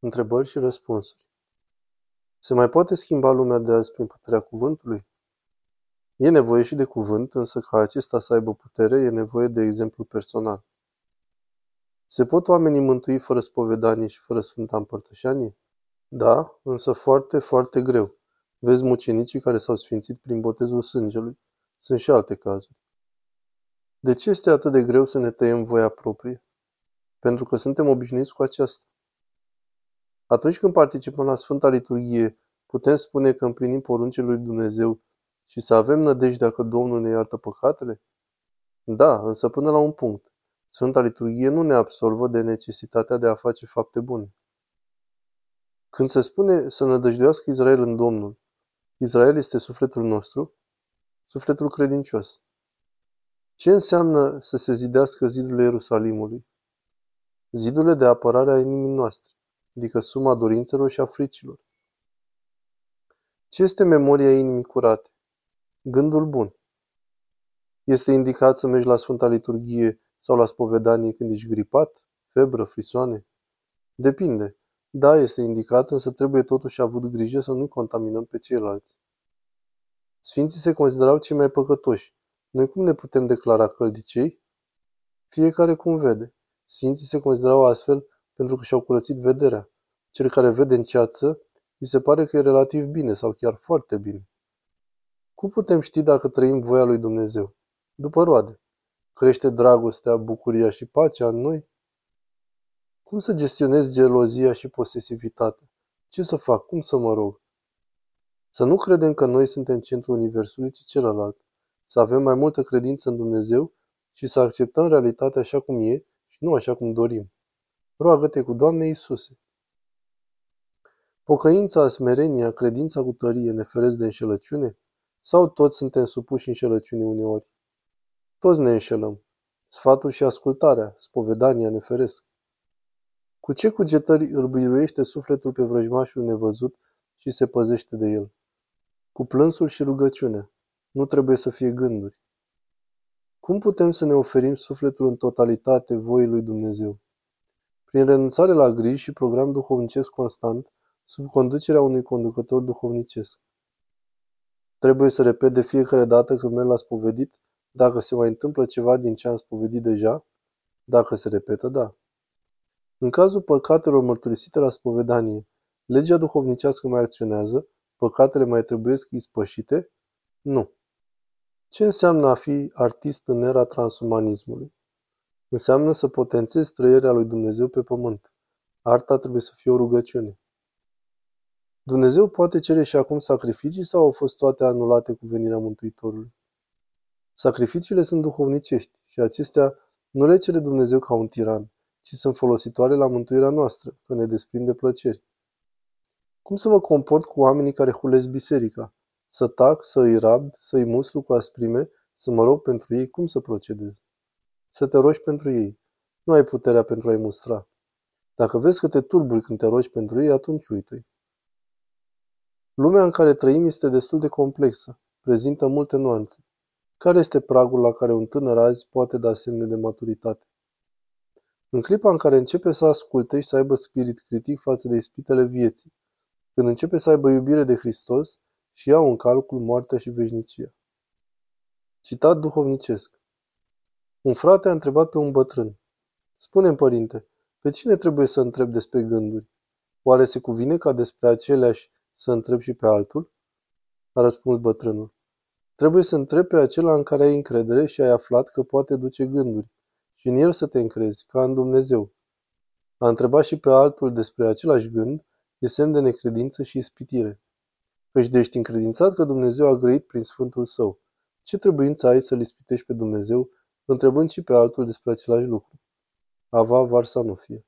Întrebări și răspunsuri. Se mai poate schimba lumea de azi prin puterea cuvântului? E nevoie și de cuvânt, însă ca acesta să aibă putere, e nevoie de exemplu personal. Se pot oamenii mântui fără spovedanie și fără Sfânta Împărtășanie? Da, însă foarte, foarte greu. Vezi mucenicii care s-au sfințit prin botezul sângelui. Sunt și alte cazuri. De ce este atât de greu să ne tăiem voia proprie? Pentru că suntem obișnuiți cu aceasta. Atunci când participăm la Sfânta Liturghie, putem spune că împlinim poruncile lui Dumnezeu și să avem nădejdea că Domnul ne iartă păcatele? Da, însă până la un punct. Sfânta Liturghie nu ne absolvă de necesitatea de a face fapte bune. Când se spune să nădăjduiască Israel în Domnul, Israel este sufletul nostru, sufletul credincios. Ce înseamnă să se zidească zidurile Ierusalimului? Zidurile de apărare a inimii noastre adică suma dorințelor și a fricilor. Ce este memoria inimii curate? Gândul bun. Este indicat să mergi la Sfânta Liturghie sau la spovedanie când ești gripat, febră, frisoane? Depinde. Da, este indicat, însă trebuie totuși avut grijă să nu contaminăm pe ceilalți. Sfinții se considerau cei mai păcătoși. Noi cum ne putem declara căldicei? Fiecare cum vede. Sfinții se considerau astfel pentru că și-au curățit vederea. Cel care vede în ceață, îi se pare că e relativ bine sau chiar foarte bine. Cum putem ști dacă trăim voia lui Dumnezeu? După roade. Crește dragostea, bucuria și pacea în noi? Cum să gestionez gelozia și posesivitatea? Ce să fac? Cum să mă rog? Să nu credem că noi suntem centrul Universului, ci celălalt. Să avem mai multă credință în Dumnezeu și să acceptăm realitatea așa cum e și nu așa cum dorim. Roagă-te cu Doamne Iisuse. Pocăința, smerenia, credința cu tărie ne feresc de înșelăciune? Sau toți suntem supuși înșelăciunii uneori? Toți ne înșelăm. Sfatul și ascultarea, spovedania ne feresc. Cu ce cugetări îl biruiește sufletul pe vrăjmașul nevăzut și se păzește de el? Cu plânsul și rugăciunea. Nu trebuie să fie gânduri. Cum putem să ne oferim sufletul în totalitate voii lui Dumnezeu? Prin renunțare la griji și program duhovnicesc constant, sub conducerea unui conducător duhovnicesc. Trebuie să repet de fiecare dată când merg la spovedit dacă se mai întâmplă ceva din ce am spovedit deja, dacă se repetă, da. În cazul păcatelor mărturisite la spovedanie, legea duhovnicească mai acționează, păcatele mai trebuie ispășite? Nu. Ce înseamnă a fi artist în era transumanismului? Înseamnă să potențezi trăirea lui Dumnezeu pe pământ. Arta trebuie să fie o rugăciune. Dumnezeu poate cere și acum sacrificii sau au fost toate anulate cu venirea Mântuitorului? Sacrificiile sunt duhovnicești și acestea nu le cere Dumnezeu ca un tiran, ci sunt folositoare la mântuirea noastră, că ne desprinde plăceri. Cum să mă comport cu oamenii care hulesc biserica? Să tac, să îi rabd, să îi mustru cu asprime, să mă rog pentru ei, cum să procedez? Să te rogi pentru ei. Nu ai puterea pentru a-i mustra. Dacă vezi că te turbui când te rogi pentru ei, atunci uită-i. Lumea în care trăim este destul de complexă, prezintă multe nuanțe. Care este pragul la care un tânăr azi poate da semne de maturitate? În clipa în care începe să asculte și să aibă spirit critic față de ispitele vieții, când începe să aibă iubire de Hristos și iau în calcul moartea și veșnicia. Citat duhovnicesc. Un frate a întrebat pe un bătrân. Spune-mi, părinte, pe cine trebuie să întreb despre gânduri? Oare se cuvine ca despre aceleași să întreb și pe altul? A răspuns bătrânul. Trebuie să întreb pe acela în care ai încredere și ai aflat că poate duce gânduri și în el să te încrezi, ca în Dumnezeu. A întrebat și pe altul despre același gând e semn de necredință și ispitire. Căci de ești încredințat că Dumnezeu a grăit prin Sfântul Său. Ce trebuință ai să-L ispitești pe Dumnezeu, întrebând și pe altul despre același lucru? Ava Varsa nu fie.